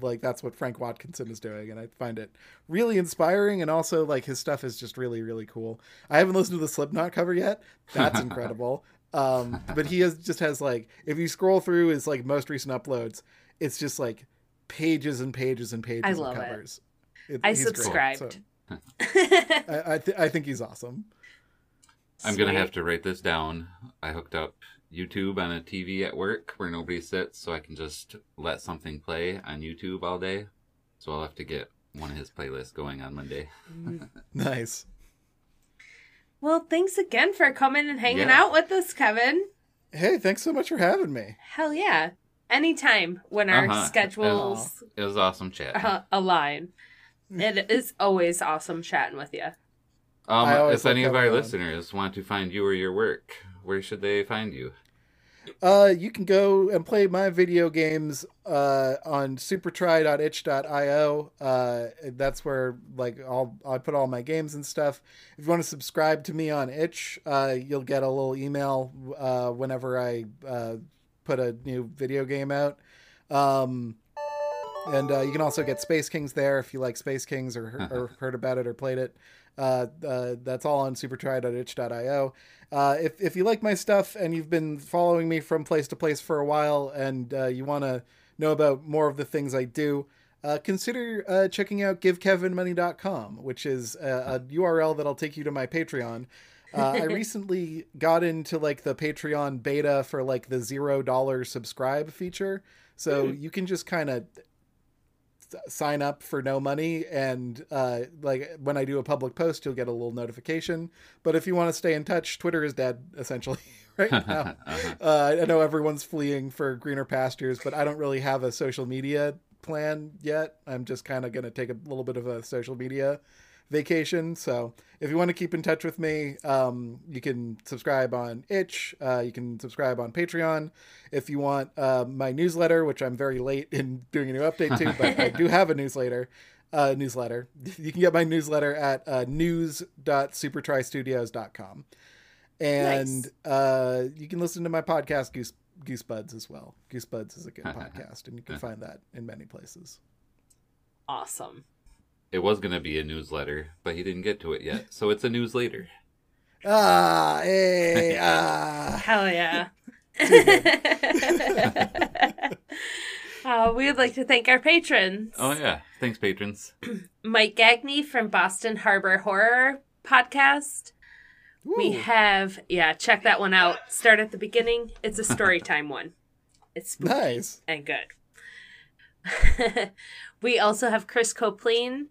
like that's what frank watkinson is doing and i find it really inspiring and also like his stuff is just really really cool i haven't listened to the slipknot cover yet that's <laughs> incredible um but he has just has like if you scroll through his like most recent uploads it's just like pages and pages and pages I of love it. covers It- I he's great. subscribed. So I I, th- I think he's awesome I'm gonna have to write this down. I hooked up YouTube on a TV at work where nobody sits, so I can just let something play on YouTube all day. So I'll have to get one of his playlists going on Monday. <laughs> nice Well, thanks again for coming and hanging Yeah. out with us, Kevin. hey thanks so much for having me Hell yeah. Anytime when our Uh-huh. schedules It was awesome chat. uh, align. It is always awesome chatting with you. Um, if any of our having on. listeners want to find you or your work, where should they find you? Uh, you can go and play my video games uh, on supertry.itch.io. Uh, that's where like I'll I put all my games and stuff. If you want to subscribe to me on Itch, uh, you'll get a little email uh, whenever I uh, put a new video game out. Um, and uh, you can also get Space Kings there if you like Space Kings or, or heard about it or played it. Uh, uh, that's all on supertry.itch.io. Uh, if, if you like my stuff and you've been following me from place to place for a while and uh, you want to know about more of the things I do, uh, consider uh, checking out givekevinmoney.com, which is a, a URL that'll take you to my Patreon. Uh, I <laughs> recently got into like the Patreon beta for like the zero dollar subscribe feature, so you can just kind of sign up for no money and uh like when i do a public post you'll get a little notification. But if you want to stay in touch twitter is dead essentially <laughs> right <laughs> now. Uh-huh. uh i know everyone's fleeing for greener pastures but i don't really have a social media plan yet. I'm just kind of going to take a little bit of a social media vacation so if you want to keep in touch with me um you can subscribe on itch uh you can subscribe on patreon if you want uh, my newsletter, which I'm very late <laughs> in doing a new update to, but I do have a newsletter. Uh, newsletter. <laughs> You can get my newsletter at uh, news.supertrystudios.com. And uh, you can listen to my podcast, Goose Goosebuds, as well. Goosebuds is a good <laughs> podcast, and you can find that in many places. Awesome. It was gonna be a newsletter, but he didn't get to it yet, so it's a news later. <laughs> Ah, hey, <laughs> ah. Hell yeah. <laughs> uh, we would like to thank our patrons. Oh yeah, thanks patrons. <clears throat> Mike Gagney from Boston Harbor Horror Podcast. We have, yeah, check that one out. Start at the beginning. It's a story time one. It's Nice. and good. we also have Chris Copleen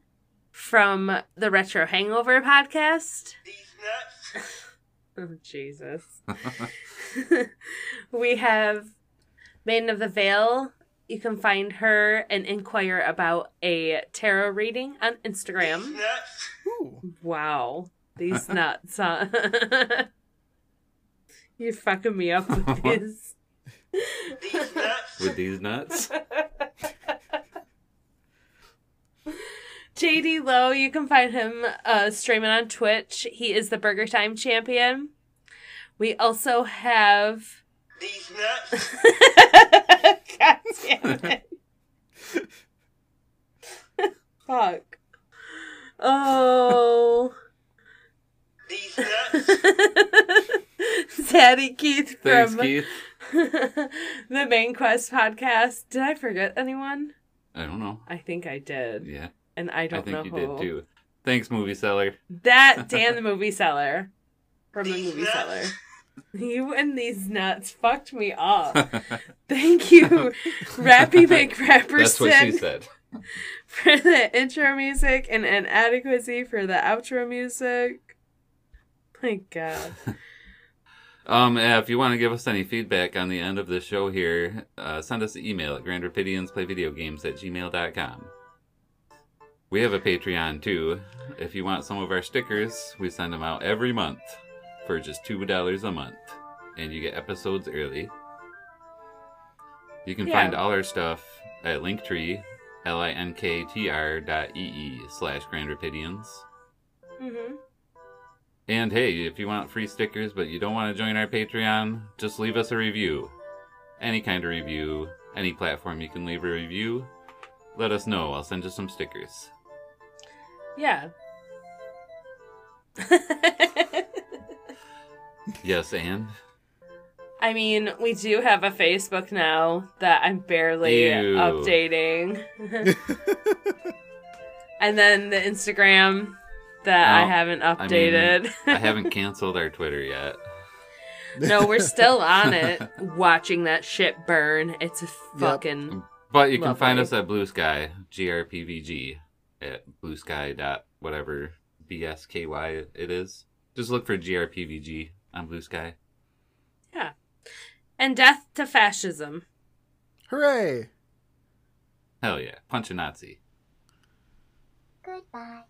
from the Retro Hangover Podcast. These nuts. <laughs> Oh, Jesus. <laughs> we have Maiden of the Veil You can find her and inquire about a tarot reading on Instagram. Ooh. Wow. These <laughs> nuts, huh? You're fucking me up with these. Nuts. With these nuts. JD Lowe, you can find him uh, streaming on Twitch. He is the Burger Time champion. We also have. These nuts. <laughs> God damn it. <laughs> Fuck. Oh. These nuts. <laughs> Zaddy Keith Thanks, from Keith. the Main Quest podcast. Did I forget anyone? I don't know. I think I did. Yeah, And I I don't think know you who. did too. Thanks, movie seller. That <laughs> Dan the movie seller from the movie seller. You and these nuts fucked me up. <laughs> Thank you, <laughs> Rappy McRapperson, That's what she said. for the intro music and Inadequacy for the outro music. My God. Um, yeah, if you want to give us any feedback on the end of the show here, uh, send us an email at grandrapidiansplayvideogames at gmail.com. We have a Patreon too. If you want some of our stickers, we send them out every month for just $2 a month. And you get episodes early. You can Yeah. find all our stuff at Linktree, L-I-N-K-T-R dot E-E slash Grand grandrapidians. hmm And hey, if you want free stickers but you don't want to join our Patreon, just leave us a review. Any kind of review, any platform you can leave a review. Let us know. I'll send you some stickers. Yeah. <laughs> Yes, and I mean, we do have a Facebook now that I'm barely Ew. updating. <laughs> and then the Instagram that I Oh, haven't I mean, updated. I haven't <laughs> canceled our Twitter yet. no, we're still on it, watching that shit burn. It's a fucking. But you can find us at Blue Sky, GRPVG, at blue sky dot whatever BSKY it is. Just look for GRPVG on Blue Sky. Yeah. And death to fascism. Hooray! Hell yeah. Punch a Nazi. Goodbye.